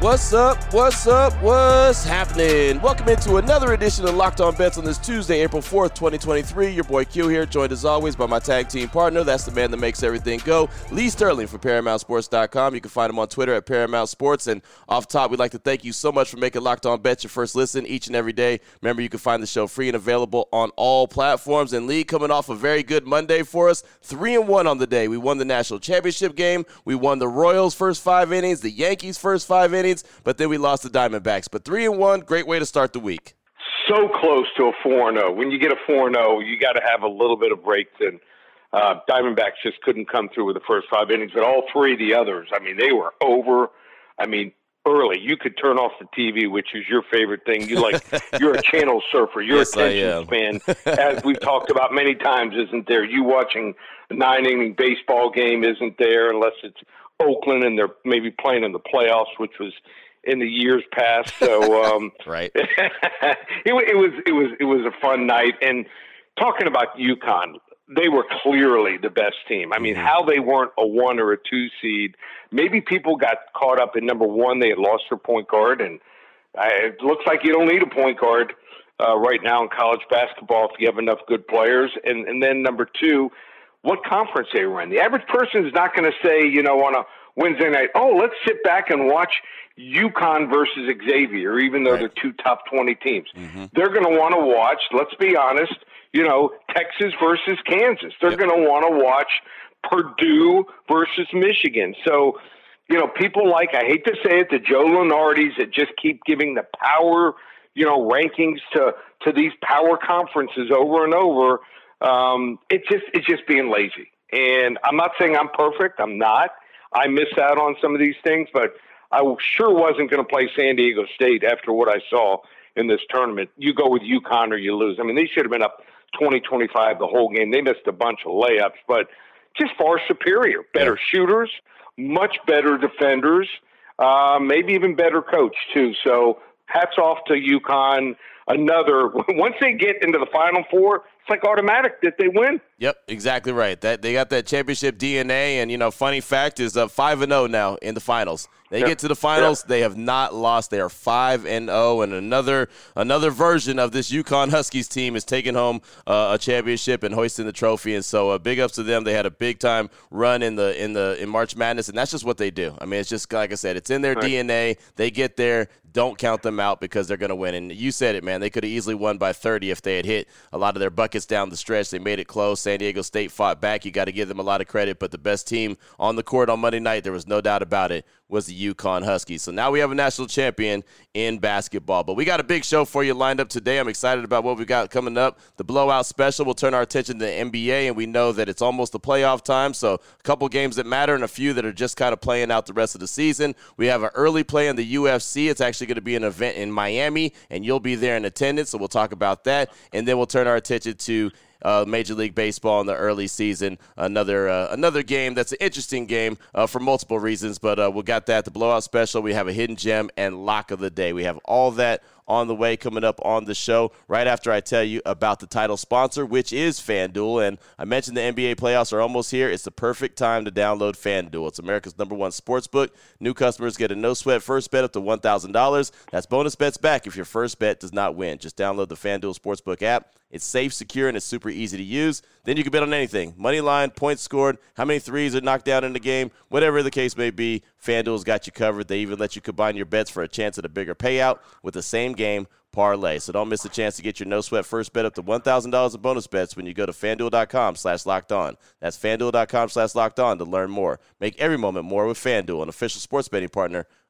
What's up? What's up? What's happening? Welcome into another edition of Locked On Bets on this Tuesday, April 4th, 2023. Your boy Q here, joined as always by my tag team partner. That's the man that makes everything go, Lee Sterling from ParamountSports.com. You can find him on Twitter at Paramount Sports. And off top, we'd like to thank you so much for making Locked On Bets your first listen each and every day. Remember, you can find the show free and available on all platforms. And Lee coming off a very good Monday for us, three and one on the day. We won the national championship game. We won the Royals' first five innings, the Yankees' first five innings but then we lost the Diamondbacks. But three and one, great way to start the week. So close to a four and zero. When you get a four and zero, you got to have a little bit of breaks and. Uh, Diamondbacks just couldn't come through with the first five innings, but all three of the others, I mean, they were over. I mean, early. You could turn off the TV, which is your favorite thing. You like you're a channel surfer. Your yes, attention span, as we've talked about many times, isn't there? You watching a nine inning baseball game isn't there unless it's Oakland and they're maybe playing in the playoffs, which was in the years past. So um, right, it, it was it was it was a fun night. And talking about UConn, they were clearly the best team. I mean, mm-hmm. how they weren't a one or a two seed. Maybe people got caught up in number one. They had lost their point guard, and I, it looks like you don't need a point guard uh, right now in college basketball if you have enough good players. And and then number two, what conference they were in. The average person is not going to say, you know, on a Wednesday night, oh, let's sit back and watch UConn versus Xavier, even though right. they're two top 20 teams. Mm-hmm. They're going to want to watch, let's be honest, you know, Texas versus Kansas. They're yep. going to want to watch Purdue versus Michigan. So, you know, people like, I hate to say it, the Joe Lunardis that just keep giving the power, you know, rankings to, to these power conferences over and over um, it's just it's just being lazy. And I'm not saying I'm perfect. I'm not. I miss out on some of these things, but I sure wasn't going to play San Diego State after what I saw in this tournament. You go with UConn or you lose. I mean, they should have been up 20, 25 the whole game. They missed a bunch of layups, but just far superior. Better shooters, much better defenders, uh, maybe even better coach, too. So hats off to UConn. Another, once they get into the Final Four, it's like automatic that they win. Yep, exactly right. That they got that championship DNA, and you know, funny fact is uh, five and zero oh now in the finals. They yep. get to the finals, yep. they have not lost. They are five and zero, oh, and another another version of this UConn Huskies team is taking home uh, a championship and hoisting the trophy. And so, uh, big ups to them. They had a big time run in the in the in March Madness, and that's just what they do. I mean, it's just like I said, it's in their right. DNA. They get there. Don't count them out because they're going to win. And you said it, man. They could have easily won by 30 if they had hit a lot of their buckets down the stretch. They made it close. San Diego State fought back. You got to give them a lot of credit. But the best team on the court on Monday night, there was no doubt about it, was the UConn Huskies. So now we have a national champion in basketball. But we got a big show for you lined up today. I'm excited about what we got coming up. The blowout special We'll turn our attention to the NBA, and we know that it's almost the playoff time. So a couple games that matter and a few that are just kind of playing out the rest of the season. We have an early play in the UFC. It's actually going to be an event in Miami, and you'll be there in attendance. So we'll talk about that, and then we'll turn our attention to uh, Major League Baseball in the early season. Another uh, another game that's an interesting game uh, for multiple reasons, but uh, we got that the blowout special. We have a hidden gem and lock of the day. We have all that on the way coming up on the show right after I tell you about the title sponsor, which is FanDuel. And I mentioned the NBA playoffs are almost here. It's the perfect time to download FanDuel. It's America's number one sports book. New customers get a no sweat first bet up to $1,000. That's bonus bets back if your first bet does not win. Just download the FanDuel Sportsbook app. It's safe, secure, and it's super easy to use. Then you can bet on anything money line, points scored, how many threes are knocked down in the game, whatever the case may be. FanDuel's got you covered. They even let you combine your bets for a chance at a bigger payout with the same game parlay. So don't miss the chance to get your no sweat first bet up to $1,000 in bonus bets when you go to fanduel.com slash locked on. That's fanduel.com slash locked on to learn more. Make every moment more with Fanduel, an official sports betting partner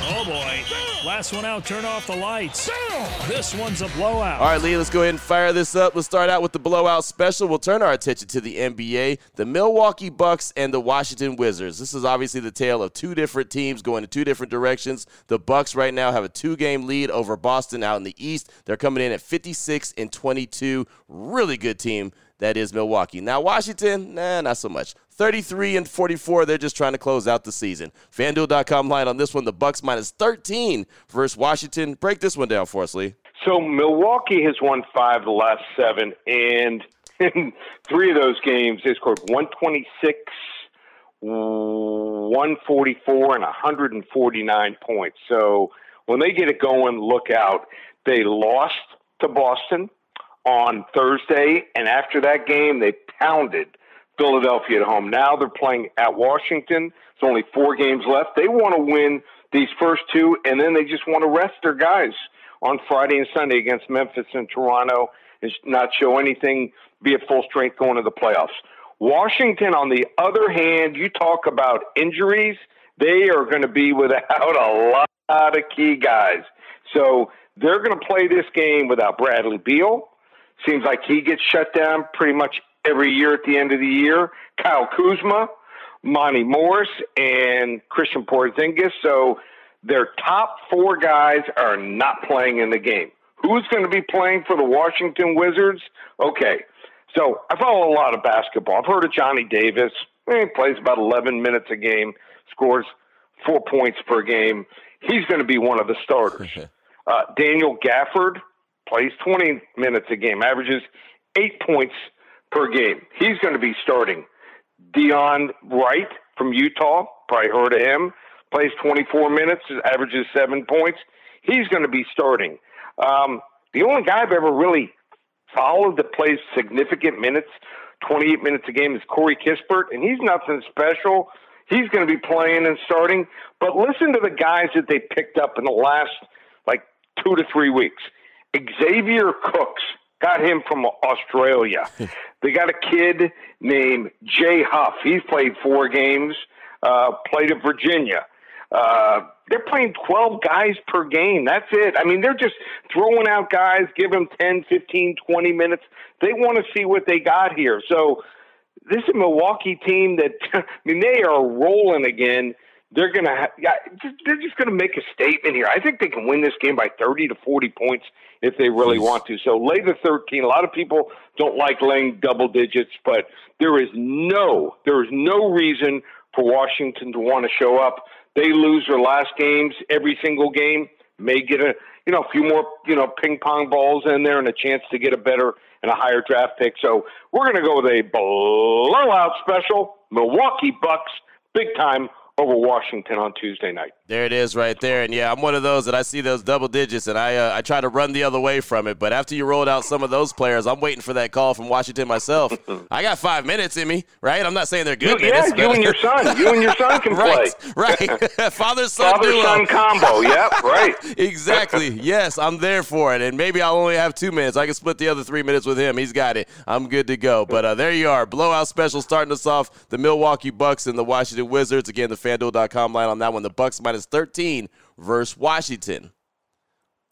Oh boy. Last one out, turn off the lights. This one's a blowout. All right, Lee, let's go ahead and fire this up. Let's start out with the blowout special. We'll turn our attention to the NBA, the Milwaukee Bucks and the Washington Wizards. This is obviously the tale of two different teams going in two different directions. The Bucks right now have a two-game lead over Boston out in the East. They're coming in at 56 and 22. Really good team that is Milwaukee. Now Washington, nah, not so much. 33 and 44. They're just trying to close out the season. FanDuel.com line on this one. The Bucks minus 13 versus Washington. Break this one down for us, Lee. So Milwaukee has won five the last seven, and in three of those games, they scored 126, 144, and 149 points. So when they get it going, look out. They lost to Boston on Thursday, and after that game, they pounded Philadelphia at home. Now they're playing at Washington. There's only four games left. They want to win these first two, and then they just want to rest their guys on Friday and Sunday against Memphis and Toronto and not show anything, be at full strength going to the playoffs. Washington, on the other hand, you talk about injuries, they are going to be without a lot of key guys. So they're going to play this game without Bradley Beal. Seems like he gets shut down pretty much every year at the end of the year. Kyle Kuzma, Monte Morris, and Christian Porzingis. So their top four guys are not playing in the game. Who's going to be playing for the Washington Wizards? Okay, so I follow a lot of basketball. I've heard of Johnny Davis. He plays about 11 minutes a game, scores four points per game. He's going to be one of the starters. Uh, Daniel Gafford plays 20 minutes a game, averages eight points per game. He's going to be starting. Delon Wright from Utah, probably heard of him, plays 24 minutes, averages seven points. He's going to be starting. Um, the only guy I've ever really followed that plays significant minutes, 28 minutes a game, is Corey Kispert, and he's nothing special. He's going to be playing and starting. But listen to the guys that they picked up in the last like two to three weeks. Xavier Cooks got him from Australia. they got a kid named Jay Huff. He's played four games, uh, played at Virginia. Uh, they're playing 12 guys per game. That's it. I mean, they're just throwing out guys, give them 10, 15, 20 minutes. They want to see what they got here. So this is a Milwaukee team that, I mean, they are rolling again they're going to ha- yeah, they're just going to make a statement here. I think they can win this game by 30 to 40 points if they really want to. So lay the 13. A lot of people don't like laying double digits, but there is no there is no reason for Washington to want to show up. They lose their last games every single game, may get a you know a few more you know ping pong balls in there and a chance to get a better and a higher draft pick. So we're going to go with a blowout special. Milwaukee Bucks, big time over Washington on Tuesday night. There it is, right there. And yeah, I'm one of those that I see those double digits, and I uh, I try to run the other way from it. But after you rolled out some of those players, I'm waiting for that call from Washington myself. I got five minutes in me, right? I'm not saying they're good. You, minutes, yeah, you and your son, you and your son can right, play. Right, father son father son combo. Yep, right. exactly. yes, I'm there for it, and maybe I'll only have two minutes. I can split the other three minutes with him. He's got it. I'm good to go. But uh, there you are, blowout special starting us off. The Milwaukee Bucks and the Washington Wizards. Again, the FanDuel.com line on that one. The Bucks minus 13 versus Washington.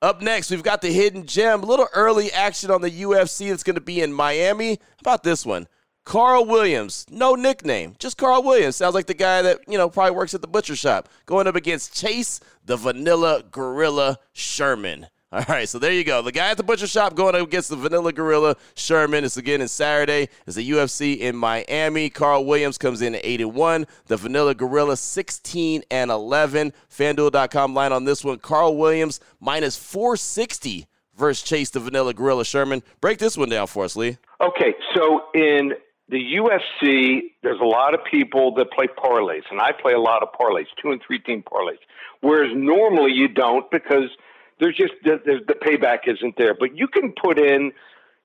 Up next, we've got the hidden gem. A little early action on the UFC that's going to be in Miami. How about this one? Carl Williams, no nickname, just Carl Williams. Sounds like the guy that, you know, probably works at the butcher shop. Going up against Chase, the Vanilla Gorilla Sherman. All right, so there you go. The guy at the butcher shop going up against the Vanilla Gorilla Sherman. It's again in Saturday. It's the UFC in Miami. Carl Williams comes in at 8 and 1. The Vanilla Gorilla 16 and 11. FanDuel.com line on this one. Carl Williams minus 460 versus Chase the Vanilla Gorilla Sherman. Break this one down for us, Lee. Okay, so in the UFC, there's a lot of people that play parlays, and I play a lot of parlays, two and three team parlays. Whereas normally you don't because there's just the, the payback isn't there. But you can put in,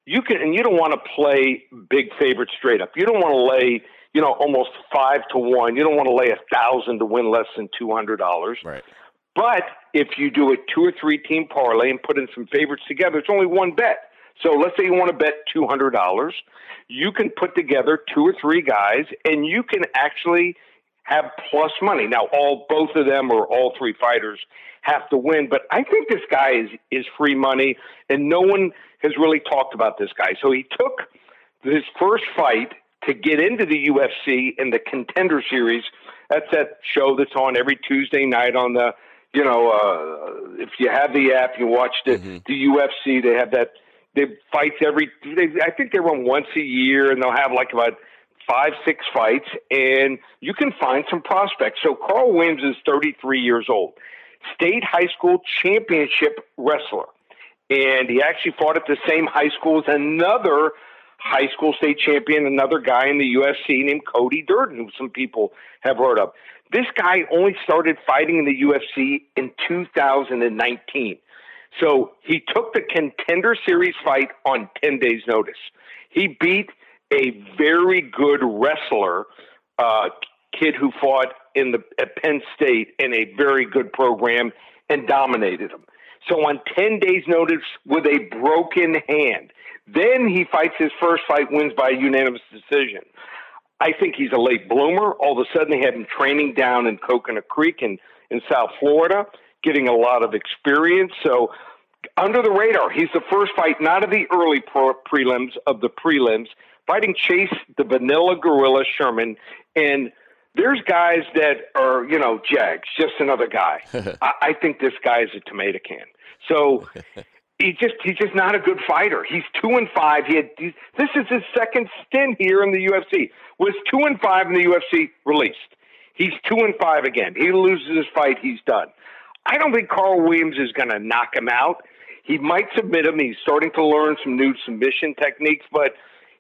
you can, and you don't want to play big favorites straight up. You don't want to lay, you know, almost five to one. You don't want to lay a thousand to win less than two hundred dollars. Right. But if you do a two or three team parlay and put in some favorites together, it's only one bet. So let's say you want to bet two hundred dollars, you can put together two or three guys, and you can actually have plus money. Now, all both of them or all three fighters have to win, but I think this guy is is free money, and no one has really talked about this guy. So he took his first fight to get into the UFC in the Contender Series. That's that show that's on every Tuesday night on the you know, uh, if you have the app, you watch the mm-hmm. the UFC. They have that. They fights every. They, I think they run once a year, and they'll have like about five, six fights, and you can find some prospects. So Carl Williams is 33 years old, state high school championship wrestler, and he actually fought at the same high school as another high school state champion, another guy in the UFC named Cody Durden, who some people have heard of. This guy only started fighting in the UFC in 2019. So he took the contender series fight on 10 days' notice. He beat a very good wrestler, uh, kid who fought in the at Penn State in a very good program and dominated him. So on 10 days' notice with a broken hand. Then he fights his first fight, wins by unanimous decision. I think he's a late bloomer. All of a sudden, they had him training down in Coconut Creek in, in South Florida, getting a lot of experience. So, under the radar, he's the first fight, not of the early pro- prelims, of the prelims, fighting Chase the Vanilla Gorilla Sherman. And there's guys that are, you know, Jags, just another guy. I, I think this guy is a tomato can. So he just he's just not a good fighter. He's two and five. He had this is his second stint here in the UFC. Was two and five in the UFC released. He's two and five again. He loses his fight, he's done. I don't think Carl Williams is going to knock him out. He might submit him. He's starting to learn some new submission techniques, but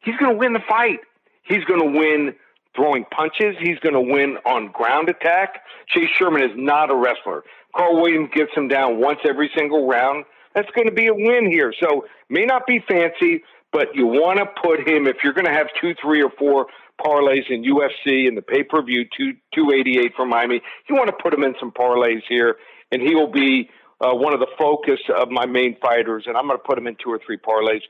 he's going to win the fight. He's going to win throwing punches. He's going to win on ground attack. Chase Sherman is not a wrestler. Carl Williams gets him down once every single round that's going to be a win here. So may not be fancy, but you want to put him if you're going to have two, three, or four parlays in UFC and the pay per view two two eighty eight for Miami. You want to put him in some parlays here, and he will be uh, one of the focus of my main fighters. And I'm going to put him in two or three parlays.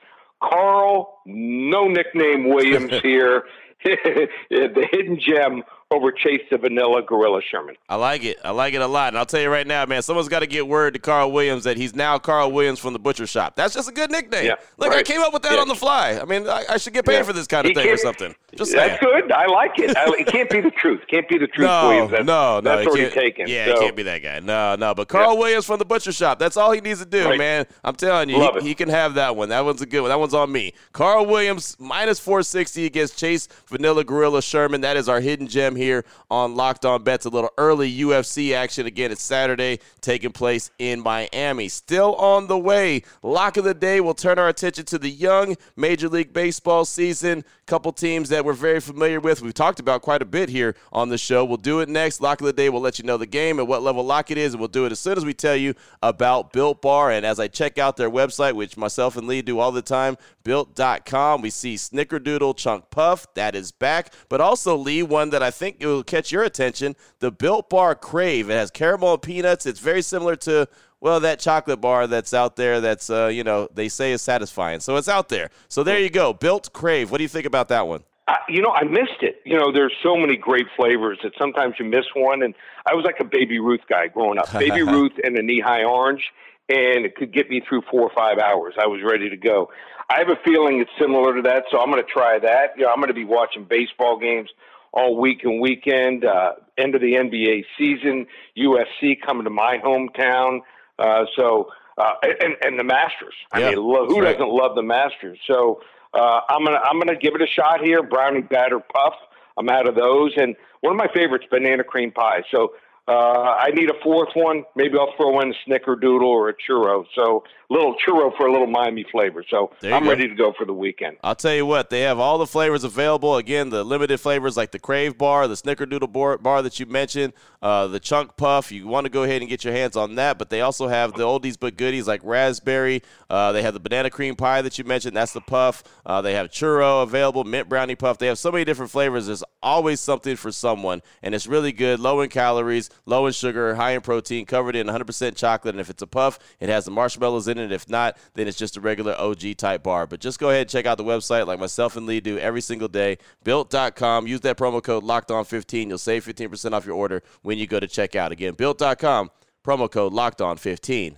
Carl, no nickname Williams here, the hidden gem over Chase the Vanilla Gorilla Sherman. I like it. I like it a lot. And I'll tell you right now, man, someone's got to get word to Carl Williams that he's now Carl Williams from the butcher shop. That's just a good nickname. Yeah, Look, right. I came up with that yeah. on the fly. I mean, I, I should get paid yeah. for this kind of he thing or something. Just That's good. I like it. I, it can't be the truth. Can't be the truth, no, Williams. That's, no, no. That's already taken. Yeah, so. it can't be that guy. No, no. But Carl Williams from the butcher shop. That's all he needs to do, right. man. I'm telling you, he, he, can have that one. That one's a good one. That one's on me. Carl Williams minus 460 against Chase Vanilla Gorilla Sherman. That is our hidden gem here on Locked On Bets. A little early UFC action again. It's Saturday, taking place in Miami. Still on the way. Lock of the day. We'll turn our attention to the young Major League Baseball season. Couple teams that we're very familiar with. We've talked about quite a bit here on the show. We'll do it next. Lock of the day. We'll let you know the game and what level lock it is, and we'll do it as soon as we tell you about Built Bar. And as I check out their website, which myself and Lee do all the time, built.com, we see Snickerdoodle Chunk Puff. That is back. But also, Lee, one that I think will catch your attention the Built Bar Crave. It has caramel and peanuts. It's very similar to well, that chocolate bar that's out there that's, uh, you know, they say is satisfying. So it's out there. So there you go. Built Crave. What do you think about that one? Uh, you know, I missed it. You know, there's so many great flavors that sometimes you miss one. And I was like a Baby Ruth guy growing up. Baby Ruth and a Nehi orange. and it could get me through four or five hours. I was ready to go. I have a feeling it's similar to that, so I'm going to try that. You know, I'm going to be watching baseball games all week and weekend. Uh, end of the NBA season, USC coming to my hometown. Uh, so uh, and and the Masters. I Yeah, mean, lo- who right. doesn't love the Masters? So uh, I'm gonna I'm gonna give it a shot here. Brownie batter puff. I'm out of those, and one of my favorites, banana cream pie. So uh, I need a fourth one. Maybe I'll throw in a snickerdoodle or a churro. So little churro for a little Miami flavor. So I'm go. ready to go for the weekend. I'll tell you what, they have all the flavors available. Again, the limited flavors like the Crave Bar, the Snickerdoodle bar, bar that you mentioned, uh, the Chunk Puff. You want to go ahead and get your hands on that, but they also have the oldies but goodies like raspberry. Uh, they have the banana cream pie that you mentioned. That's the puff. Uh, they have churro available, mint brownie puff. They have so many different flavors. There's always something for someone, and it's really good, low in calories, low in sugar, high in protein, covered in 100% chocolate. And if it's a puff, it has the marshmallows in it. And if not, then it's just a regular OG type bar. But just go ahead and check out the website like myself and Lee do every single day. Built.com. Use that promo code locked on 15. You'll save 15% off your order when you go to checkout. Again, built.com. Promo code locked on 15.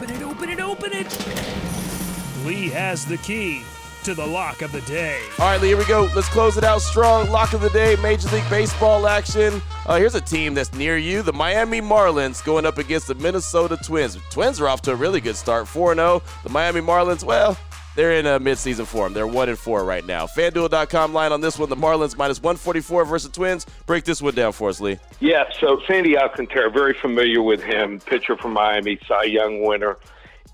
Open it, open it, open it. Lee has the key to the lock of the day. All right, Lee, here we go. Let's close it out strong. Lock of the day, Major League Baseball action. Uh, here's a team that's near you the Miami Marlins going up against the Minnesota Twins. Twins are off to a really good start 4 0. The Miami Marlins, well, they're in a midseason form. They're 1 and 4 right now. FanDuel.com line on this one the Marlins minus 144 versus Twins. Break this one down for us, Lee. Yeah, so Sandy Alcantara, very familiar with him, pitcher from Miami, Cy Young winner.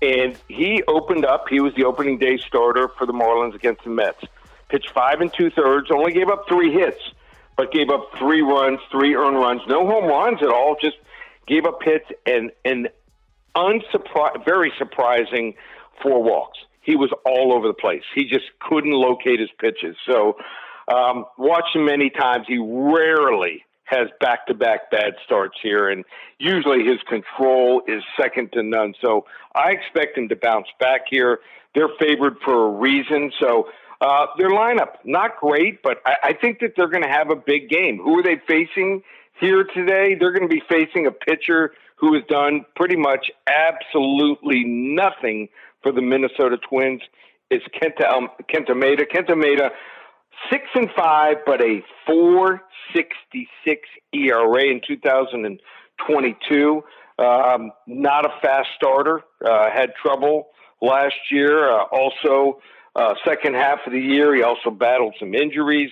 And he opened up, he was the opening day starter for the Marlins against the Mets. Pitched five and two thirds, only gave up three hits, but gave up three runs, three earned runs, no home runs at all, just gave up hits and and unsurpri- very surprising four walks. He was all over the place. He just couldn't locate his pitches. So, um, him many times. He rarely has back-to-back bad starts here, and usually his control is second to none. So, I expect him to bounce back here. They're favored for a reason. So, uh, their lineup not great, but I, I think that they're going to have a big game. Who are they facing here today? They're going to be facing a pitcher who has done pretty much absolutely nothing for the Minnesota Twins. Is Kenta um, Kenta Maeda? Kenta Maeda, six and five, but a four sixty six ERA in two thousand and twenty two. Um, not a fast starter. Uh, had trouble last year. Uh, also, uh, second half of the year, he also battled some injuries.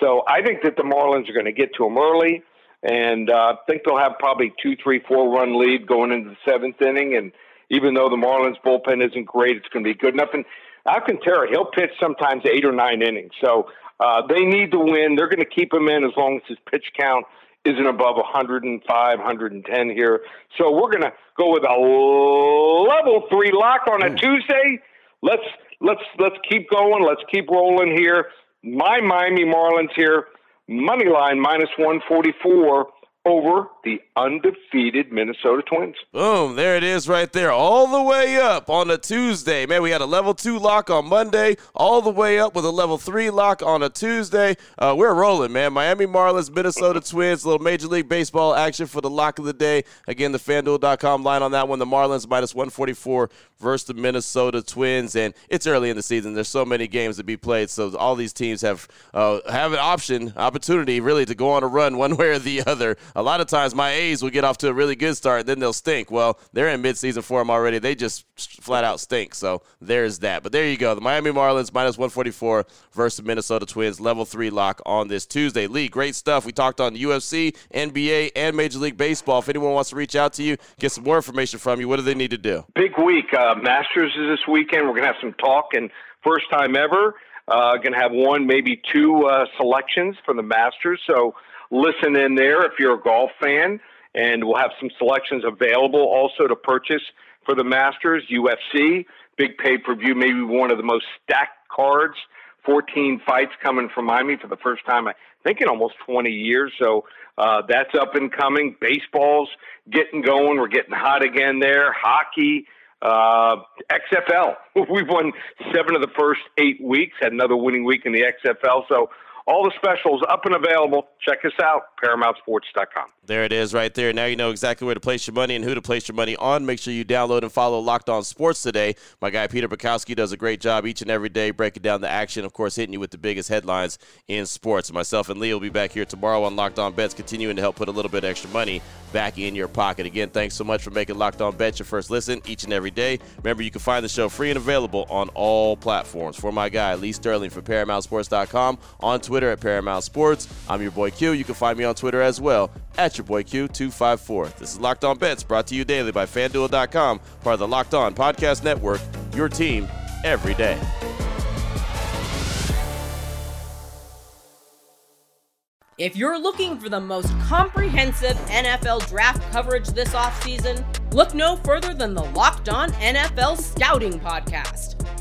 So I think that the Marlins are going to get to him early, and uh, I think they'll have probably two, three, four run lead going into the seventh inning. And even though the Marlins bullpen isn't great, it's going to be good enough. And Alcantara, he'll pitch sometimes eight or nine innings. So uh, they need to win. They're going to keep him in as long as his pitch count isn't above 105, 110 here. So we're going to go with a level three lock on a Tuesday. Let's let's let's keep going. Let's keep rolling here. My Miami Marlins here, money line minus 144 over the undefeated Minnesota Twins. Boom, there it is right there, all the way up on a Tuesday. Man, we had a level two lock on Monday, all the way up with a level three lock on a Tuesday. Uh, we're rolling, man. Miami Marlins, Minnesota Twins, little Major League Baseball action for the lock of the day. Again, the FanDuel.com line on that one, the Marlins minus 144 versus the Minnesota Twins. And it's early in the season. There's so many games to be played, so all these teams have uh, have an option, opportunity, really, to go on a run one way or the other. A lot of times, my A's will get off to a really good start, and then they'll stink. Well, they're in midseason form already. They just flat out stink. So there's that. But there you go. The Miami Marlins minus 144 versus Minnesota Twins, level three lock on this Tuesday. Lee, great stuff. We talked on UFC, NBA, and Major League Baseball. If anyone wants to reach out to you, get some more information from you, what do they need to do? Big week. Uh, Masters is this weekend. We're going to have some talk, and first time ever, uh, going to have one, maybe two uh, selections for the Masters. So listen in there if you're a golf fan. and we'll have some selections available also to purchase for the Masters, UFC, big pay per view, maybe one of the most stacked cards. 14 fights coming from Miami for the first time, I think, in almost 20 years. So uh, that's up and coming. Baseball's getting going. We're getting hot again there. Hockey, uh, XFL. We've won seven of the first eight weeks, had another winning week in the XFL. So all the specials up and available. Check us out, ParamountSports.com. There it is right there. Now you know exactly where to place your money and who to place your money on. Make sure you download and follow Locked On Sports today. My guy Peter Bukowski does a great job each and every day breaking down the action, of course, hitting you with the biggest headlines in sports. Myself and Lee will be back here tomorrow on Locked On Bets, continuing to help put a little bit extra money back in your pocket. Again, thanks so much for making Locked On Bets your first listen each and every day. Remember, you can find the show free and available on all platforms. For my guy, Lee Sterling from ParamountSports.com, on Twitter at Paramount Sports. I'm your boy Q. You can find me on Twitter as well at your boy Q254. This is Locked On Bets brought to you daily by FanDuel.com, part of the Locked On Podcast Network, your team every day. If you're looking for the most comprehensive NFL draft coverage this offseason, look no further than the Locked On NFL Scouting Podcast.